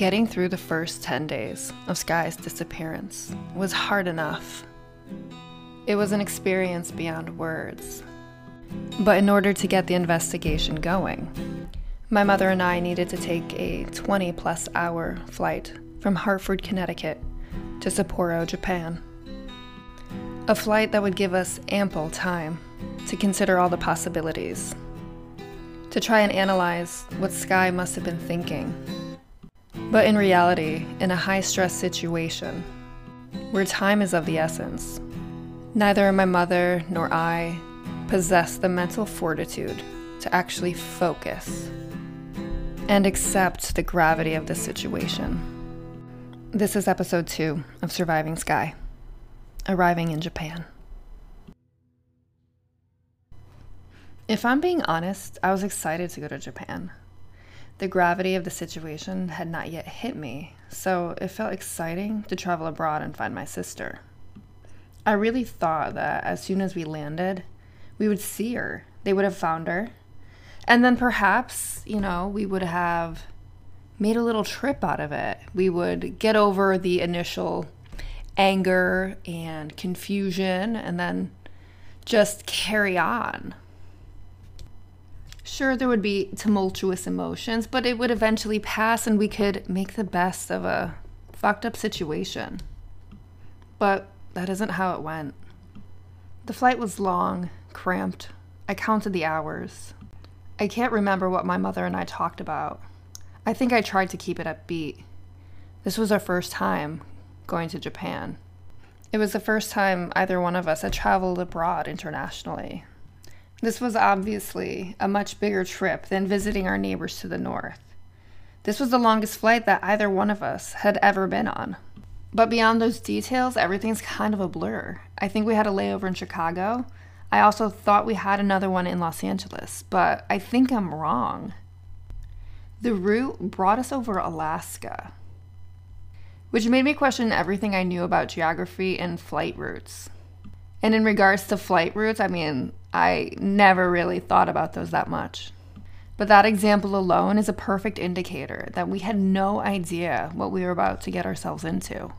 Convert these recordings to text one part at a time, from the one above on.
Getting through the first 10 days of Skye's disappearance was hard enough. It was an experience beyond words. But in order to get the investigation going, my mother and I needed to take a 20 plus hour flight from Hartford, Connecticut to Sapporo, Japan. A flight that would give us ample time to consider all the possibilities, to try and analyze what Skye must have been thinking. But in reality, in a high stress situation, where time is of the essence, neither my mother nor I possess the mental fortitude to actually focus and accept the gravity of the situation. This is episode two of Surviving Skye, arriving in Japan. If I'm being honest, I was excited to go to Japan. The gravity of the situation had not yet hit me, so it felt exciting to travel abroad and find my sister. I really thought that as soon as we landed, we would see her. They would have found her. And then perhaps, you know, we would have made a little trip out of it. We would get over the initial anger and confusion and then just carry on. Sure, there would be tumultuous emotions, but it would eventually pass and we could make the best of a fucked up situation. But that isn't how it went. The flight was long, cramped. I counted the hours. I can't remember what my mother and I talked about. I think I tried to keep it upbeat. This was our first time going to Japan. It was the first time either one of us had traveled abroad internationally. This was obviously a much bigger trip than visiting our neighbors to the north. This was the longest flight that either one of us had ever been on. But beyond those details, everything's kind of a blur. I think we had a layover in Chicago. I also thought we had another one in Los Angeles, but I think I'm wrong. The route brought us over Alaska, which made me question everything I knew about geography and flight routes. And in regards to flight routes, I mean, I never really thought about those that much. But that example alone is a perfect indicator that we had no idea what we were about to get ourselves into.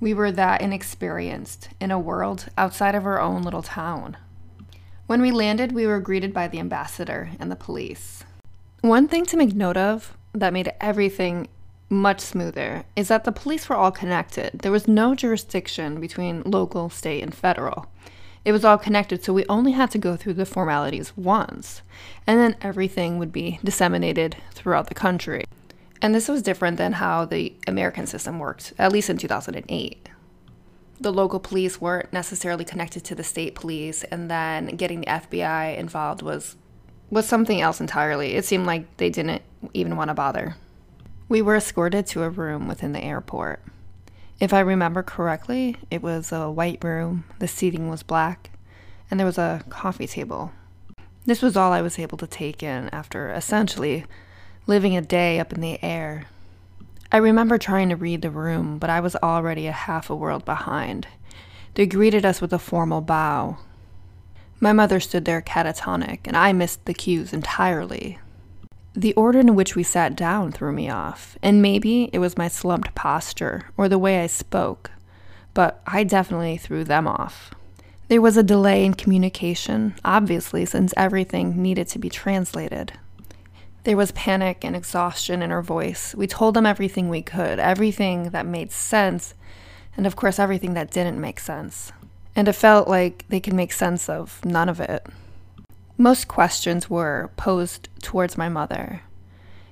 We were that inexperienced in a world outside of our own little town. When we landed, we were greeted by the ambassador and the police. One thing to make note of that made everything much smoother is that the police were all connected. There was no jurisdiction between local, state, and federal. It was all connected, so we only had to go through the formalities once, and then everything would be disseminated throughout the country. And this was different than how the American system worked, at least in 2008. The local police weren't necessarily connected to the state police, and then getting the FBI involved was was something else entirely. It seemed like they didn't even want to bother. We were escorted to a room within the airport. If I remember correctly, it was a white room, the seating was black, and there was a coffee table. This was all I was able to take in after essentially living a day up in the air. I remember trying to read the room, but I was already a half a world behind. They greeted us with a formal bow, my mother stood there catatonic, and I missed the cues entirely. The order in which we sat down threw me off, and maybe it was my slumped posture or the way I spoke, but I definitely threw them off. There was a delay in communication, obviously, since everything needed to be translated. There was panic and exhaustion in her voice. We told them everything we could, everything that made sense, and of course, everything that didn't make sense and it felt like they could make sense of none of it. Most questions were posed towards my mother,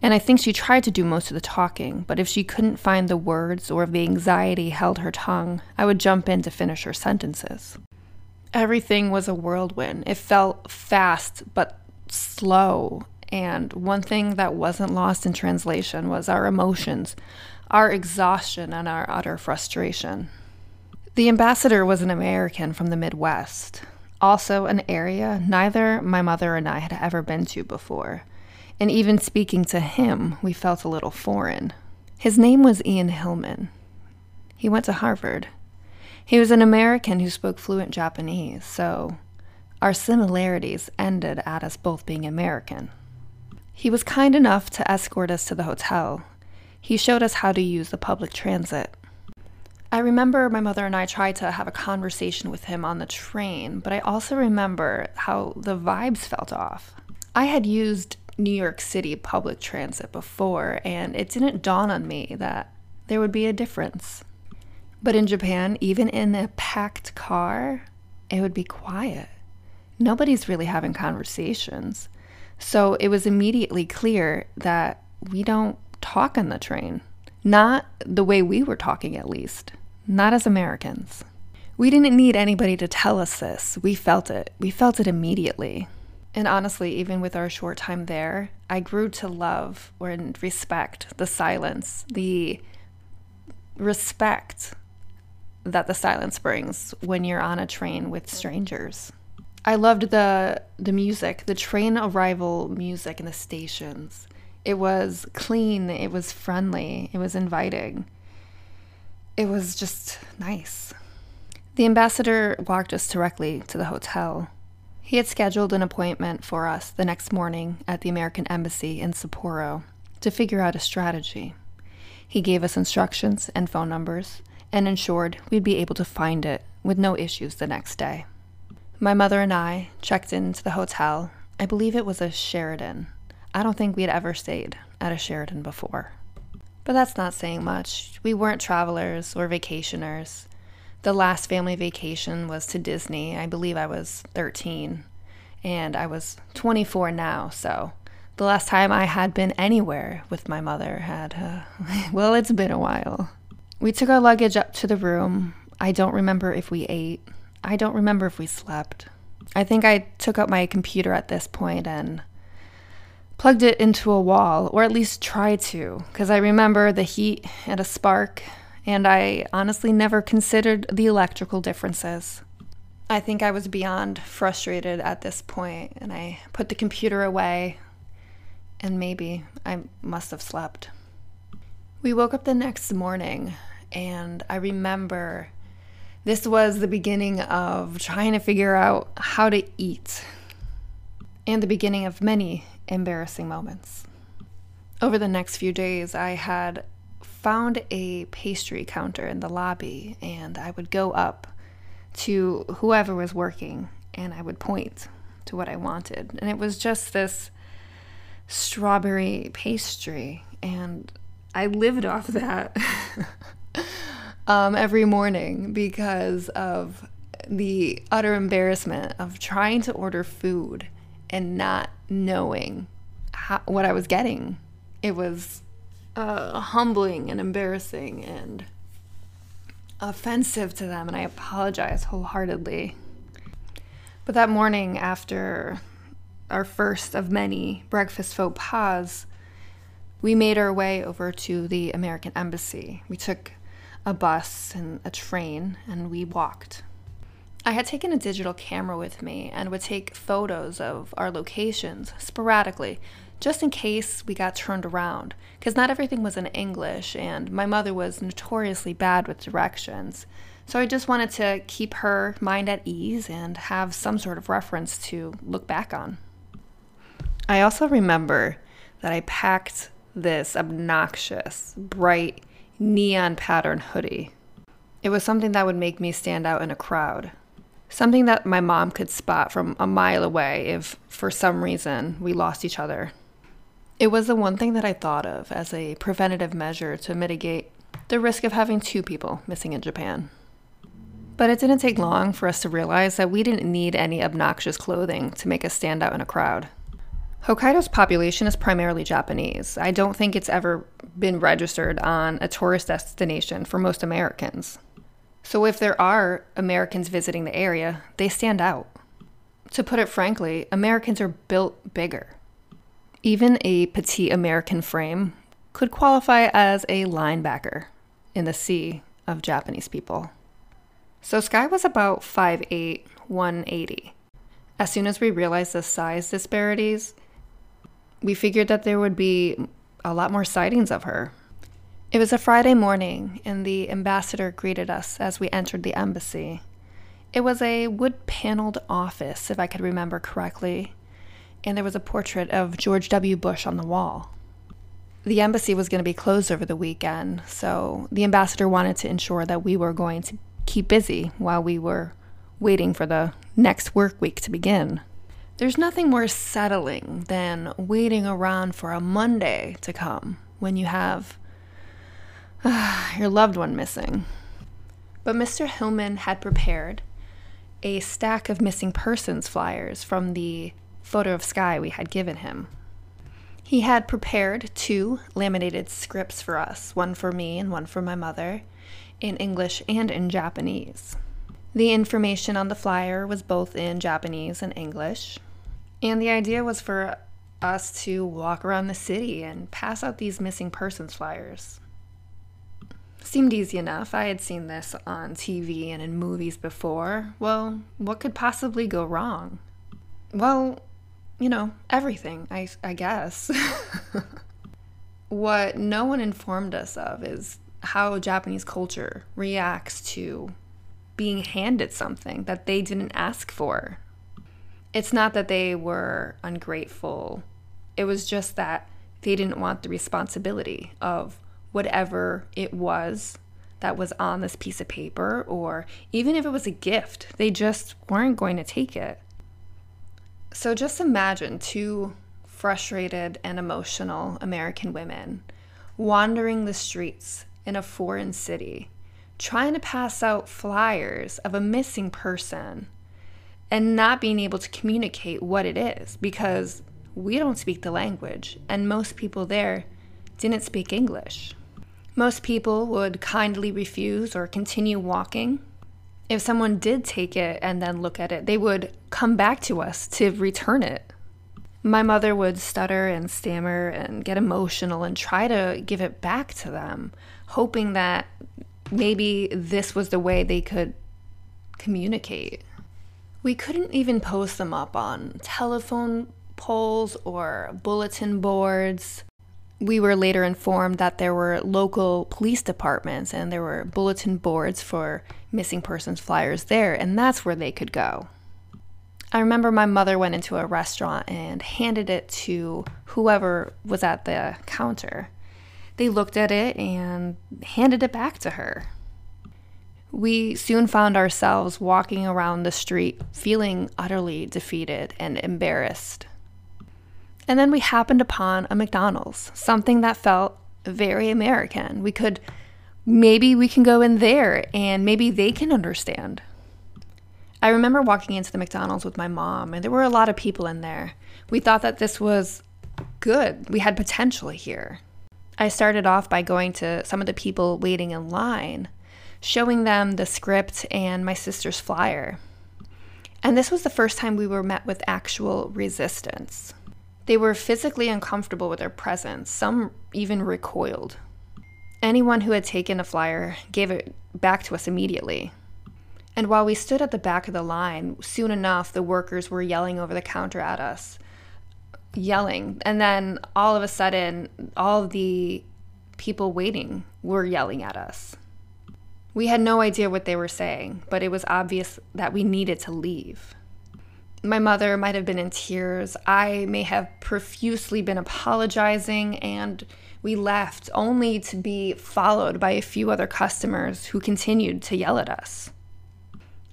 and I think she tried to do most of the talking, but if she couldn't find the words or if the anxiety held her tongue, I would jump in to finish her sentences. Everything was a whirlwind. It felt fast but slow, and one thing that wasn't lost in translation was our emotions, our exhaustion, and our utter frustration. The ambassador was an American from the Midwest, also an area neither my mother and I had ever been to before, and even speaking to him, we felt a little foreign. His name was Ian Hillman. He went to Harvard. He was an American who spoke fluent Japanese, so our similarities ended at us both being American. He was kind enough to escort us to the hotel. He showed us how to use the public transit. I remember my mother and I tried to have a conversation with him on the train, but I also remember how the vibes felt off. I had used New York City public transit before, and it didn't dawn on me that there would be a difference. But in Japan, even in a packed car, it would be quiet. Nobody's really having conversations. So it was immediately clear that we don't talk on the train. Not the way we were talking, at least. Not as Americans. We didn't need anybody to tell us this. We felt it. We felt it immediately. And honestly, even with our short time there, I grew to love and respect the silence, the respect that the silence brings when you're on a train with strangers. I loved the the music, the train arrival music in the stations. It was clean, it was friendly, it was inviting. It was just nice. The ambassador walked us directly to the hotel. He had scheduled an appointment for us the next morning at the American Embassy in Sapporo to figure out a strategy. He gave us instructions and phone numbers and ensured we'd be able to find it with no issues the next day. My mother and I checked into the hotel. I believe it was a Sheraton. I don't think we had ever stayed at a Sheraton before. But that's not saying much. We weren't travelers or vacationers. The last family vacation was to Disney. I believe I was 13, and I was 24 now, so the last time I had been anywhere with my mother had, uh, well, it's been a while. We took our luggage up to the room. I don't remember if we ate. I don't remember if we slept. I think I took out my computer at this point and plugged it into a wall, or at least tried to, because I remember the heat and a spark, and I honestly never considered the electrical differences. I think I was beyond frustrated at this point, and I put the computer away, and maybe I must have slept. We woke up the next morning and I remember this was the beginning of trying to figure out how to eat and the beginning of many embarrassing moments. Over the next few days, I had found a pastry counter in the lobby, and I would go up to whoever was working and I would point to what I wanted. And it was just this strawberry pastry, and I lived off that. um, every morning because of the utter embarrassment of trying to order food and not knowing how, what I was getting. It was uh, humbling and embarrassing and offensive to them, and I apologize wholeheartedly. But that morning, after our first of many breakfast faux pas, we made our way over to the American Embassy. We took a bus and a train, and we walked. I had taken a digital camera with me and would take photos of our locations sporadically, just in case we got turned around, because not everything was in English, and my mother was notoriously bad with directions. So I just wanted to keep her mind at ease and have some sort of reference to look back on. I also remember that I packed this obnoxious, bright, neon pattern hoodie. It was something that would make me stand out in a crowd. Something that my mom could spot from a mile away if, for some reason, we lost each other. It was the one thing that I thought of as a preventative measure to mitigate the risk of having two people missing in Japan. But it didn't take long for us to realize that we didn't need any obnoxious clothing to make us stand out in a crowd. Hokkaido's population is primarily Japanese. I don't think it's ever been registered on a tourist destination for most Americans. So if there are Americans visiting the area, they stand out. To put it frankly, Americans are built bigger. Even a petite American frame could qualify as a linebacker in the sea of Japanese people. So Skye was about 5'8, 180. As soon as we realized the size disparities, we figured that there would be a lot more sightings of her. It was a Friday morning, and the ambassador greeted us as we entered the embassy. It was a wood paneled office, if I could remember correctly, and there was a portrait of George W. Bush on the wall. the embassy was going to be closed over the weekend, so the ambassador wanted to ensure that we were going to keep busy while we were waiting for the next work week to begin. There's nothing more settling than waiting around for a Monday to come when you have your loved one missing. But Mr. Hillman had prepared a stack of missing persons flyers from the photo of Skye we had given him. He had prepared two laminated scripts for us, one for me and one for my mother, in English and in Japanese. The information on the flyer was both in Japanese and English, and the idea was for us to walk around the city and pass out these missing persons flyers. Seemed easy enough. I had seen this on TV and in movies before. Well, what could possibly go wrong? Well, you know, everything, I, I guess. what no one informed us of is how Japanese culture reacts to being handed something that they didn't ask for. It's not that they were ungrateful, it was just that they didn't want the responsibility of whatever it was that was on this piece of paper, or even if it was a gift, they just weren't going to take it. So just imagine two frustrated and emotional American women wandering the streets in a foreign city, trying to pass out flyers of a missing person and not being able to communicate what it is because we don't speak the language, and most people there didn't speak English. Most people would kindly refuse or continue walking. If someone did take it and then look at it, they would come back to us to return it. My mother would stutter and stammer and get emotional and try to give it back to them, hoping that maybe this was the way they could communicate. We couldn't even post them up on telephone poles or bulletin boards we were later informed that there were local police departments and there were bulletin boards for missing persons flyers there, and that's where they could go. I remember my mother went into a restaurant and handed it to whoever was at the counter. They looked at it and handed it back to her. We soon found ourselves walking around the street feeling utterly defeated and embarrassed. And then we happened upon a McDonald's, something that felt very American. We could, maybe we can go in there and maybe they can understand. I remember walking into the McDonald's with my mom, and there were a lot of people in there. We thought that this was good, we had potential here. I started off by going to some of the people waiting in line, showing them the script and my sister's flyer. And this was the first time we were met with actual resistance. They were physically uncomfortable with our presence, some even recoiled. Anyone who had taken a flyer gave it back to us immediately. And while we stood at the back of the line, soon enough the workers were yelling over the counter at us. Yelling. And then all of a sudden, all the people waiting were yelling at us. We had no idea what they were saying, but it was obvious that we needed to leave. My mother might have been in tears. I may have profusely been apologizing, and we left only to be followed by a few other customers who continued to yell at us.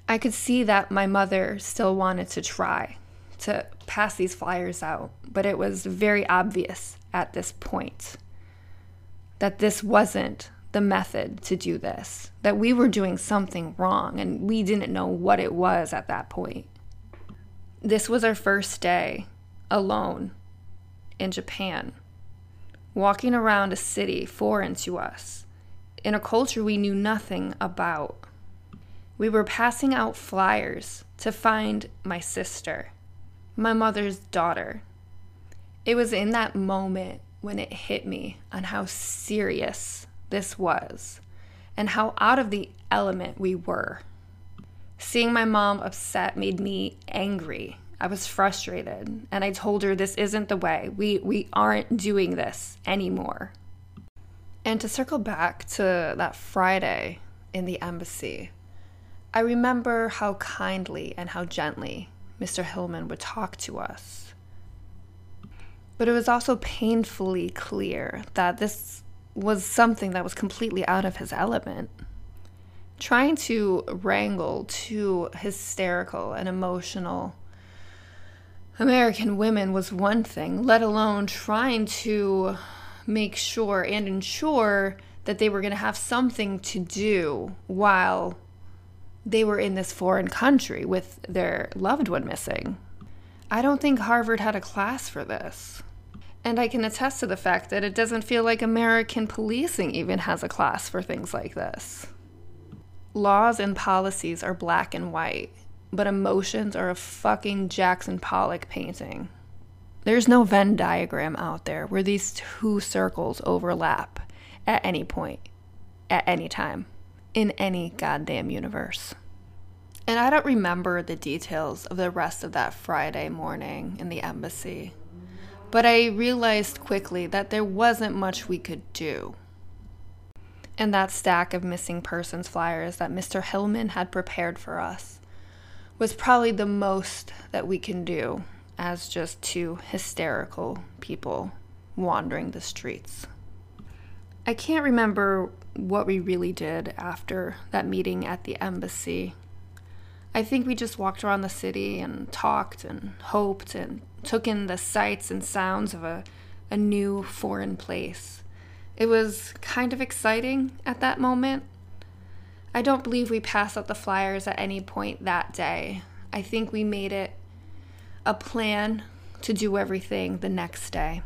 I could see that my mother still wanted to try to pass these flyers out, but it was very obvious at this point that this wasn't the method to do this, that we were doing something wrong and we didn't know what it was at that point. This was our first day alone in Japan, walking around a city foreign to us, in a culture we knew nothing about. We were passing out flyers to find my sister, my mother's daughter. It was in that moment when it hit me on how serious this was and how out of the element we were. Seeing my mom upset made me angry. I was frustrated, and I told her this isn't the way. We we aren't doing this anymore. And to circle back to that Friday in the embassy, I remember how kindly and how gently Mr. Hillman would talk to us. But it was also painfully clear that this was something that was completely out of his element. Trying to wrangle two hysterical and emotional American women was one thing, let alone trying to make sure and ensure that they were going to have something to do while they were in this foreign country with their loved one missing. I don't think Harvard had a class for this. And I can attest to the fact that it doesn't feel like American policing even has a class for things like this. Laws and policies are black and white, but emotions are a fucking Jackson Pollock painting. There's no Venn diagram out there where these two circles overlap at any point, at any time, in any goddamn universe. And I don't remember the details of the rest of that Friday morning in the embassy, but I realized quickly that there wasn't much we could do. And that stack of missing persons flyers that Mr. Hillman had prepared for us was probably the most that we can do as just two hysterical people wandering the streets. I can't remember what we really did after that meeting at the embassy. I think we just walked around the city and talked and hoped and took in the sights and sounds of a, a new foreign place. It was kind of exciting at that moment I don't believe we passed out the flyers at any point that day. I think we made it a plan to do everything the next day.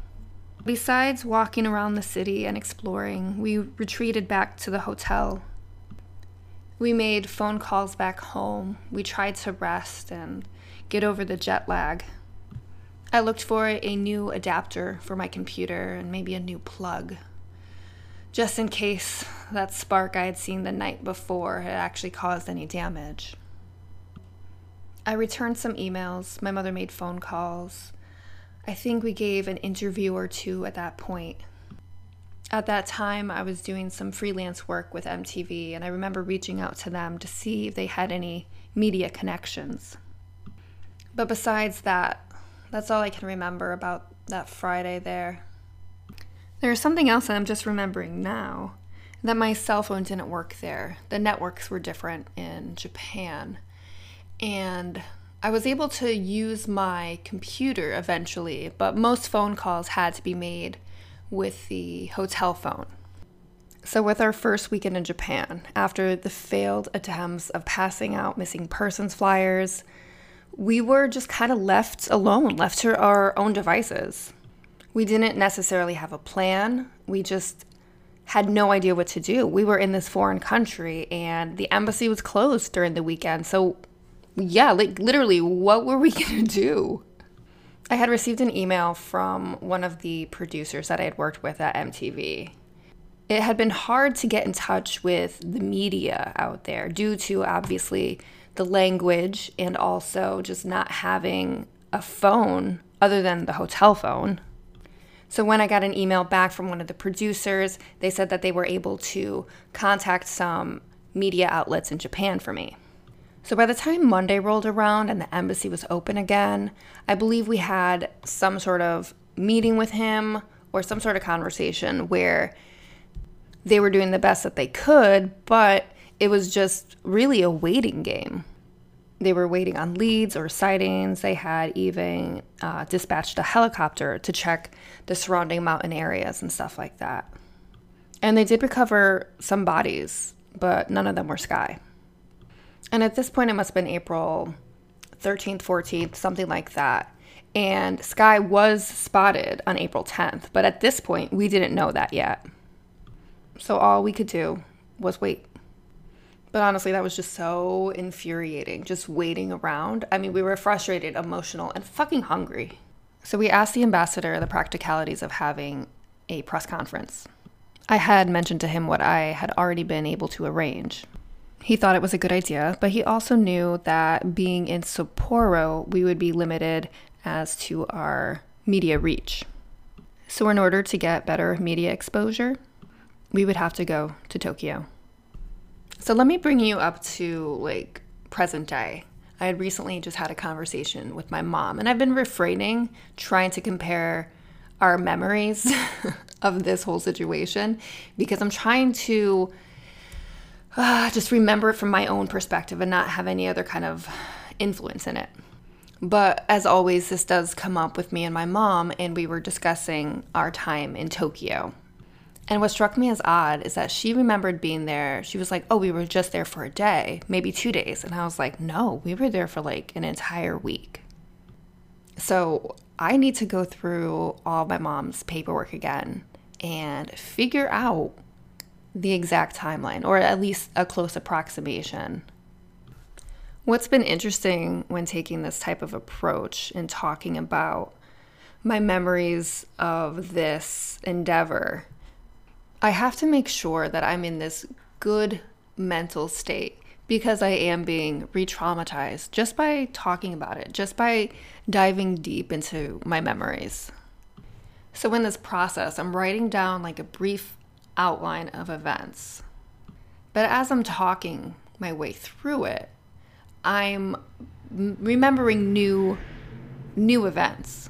Besides walking around the city and exploring, we retreated back to the hotel. We made phone calls back home. We tried to rest and get over the jet lag. I looked for a new adapter for my computer and maybe a new plug just in case that spark I had seen the night before had actually caused any damage. I returned some emails. My mother made phone calls. I think we gave an interview or two at that point. At that time, I was doing some freelance work with MTV, and I remember reaching out to them to see if they had any media connections. But besides that, that's all I can remember about that Friday there. There's something else that I'm just remembering now that my cell phone didn't work there. The networks were different in Japan. And I was able to use my computer eventually, but most phone calls had to be made with the hotel phone. So, with our first weekend in Japan, after the failed attempts of passing out missing persons flyers, we were just kind of left alone, left to our own devices we didn't necessarily have a plan. We just had no idea what to do. We were in this foreign country and the embassy was closed during the weekend. So, yeah, like literally, what were we going to do? I had received an email from one of the producers that I had worked with at MTV. It had been hard to get in touch with the media out there due to obviously the language and also just not having a phone other than the hotel phone. So when I got an email back from one of the producers, they said that they were able to contact some media outlets in Japan for me. So by the time Monday rolled around and the embassy was open again, I believe we had some sort of meeting with him or some sort of conversation where they were doing the best that they could, but it was just really a waiting game. They were waiting on leads or sightings. They had even uh, dispatched a helicopter to check the surrounding mountain areas and stuff like that. And they did recover some bodies, but none of them were Skye. And at this point, it must have been April 13th, 14th, something like that. And Skye was spotted on April 10th, but at this point, we didn't know that yet. So all we could do was wait. But honestly, that was just so infuriating, just waiting around. I mean, we were frustrated, emotional, and fucking hungry. So we asked the ambassador the practicalities of having a press conference. I had mentioned to him what I had already been able to arrange. He thought it was a good idea, but he also knew that being in Sapporo, we would be limited as to our media reach. So, in order to get better media exposure, we would have to go to Tokyo. So let me bring you up to like present day. I had recently just had a conversation with my mom, and I've been refraining, trying to compare our memories of this whole situation because I'm trying to uh, just remember it from my own perspective and not have any other kind of influence in it. But as always, this does come up with me and my mom, and we were discussing our time in Tokyo. And what struck me as odd is that she remembered being there. She was like, Oh, we were just there for a day, maybe two days. And I was like, No, we were there for like an entire week. So I need to go through all my mom's paperwork again and figure out the exact timeline, or at least a close approximation What's been interesting when taking this type of approach and talking about my memories of this endeavor, I have to make sure that I'm in this good mental state because I am being re traumatized just by talking about it, just by diving deep into my memories. So, in this process, I'm writing down like a brief outline of events. But as I'm talking my way through it, I'm remembering new new events.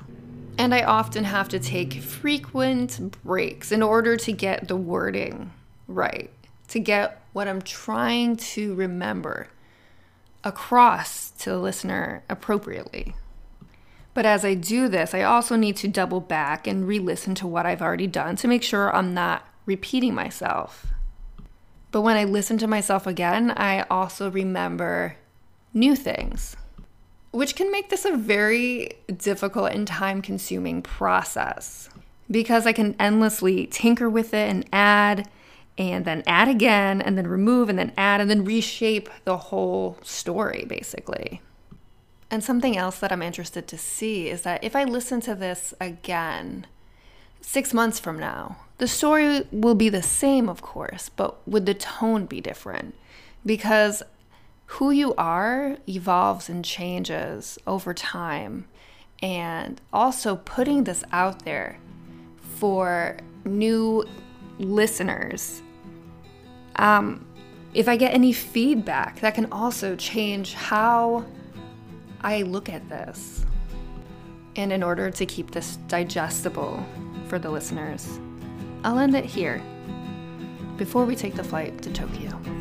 And I often have to take frequent breaks in order to get the wording right, to get what I'm trying to remember across to the listener appropriately. But as I do this, I also need to double back and re listen to what I've already done to make sure I'm not repeating myself. But when I listen to myself again, I also remember new things, which can make this a very difficult and time consuming process because I can endlessly tinker with it and add and then add again and then remove and then add and then reshape the whole story basically. And something else that I'm interested to see is that if I listen to this again six months from now, the story will be the same, of course, but would the tone be different? Because who you are evolves and changes over time. And also putting this out there for new listeners. Um, if I get any feedback, that can also change how I look at this. And in order to keep this digestible for the listeners, I'll end it here before we take the flight to Tokyo.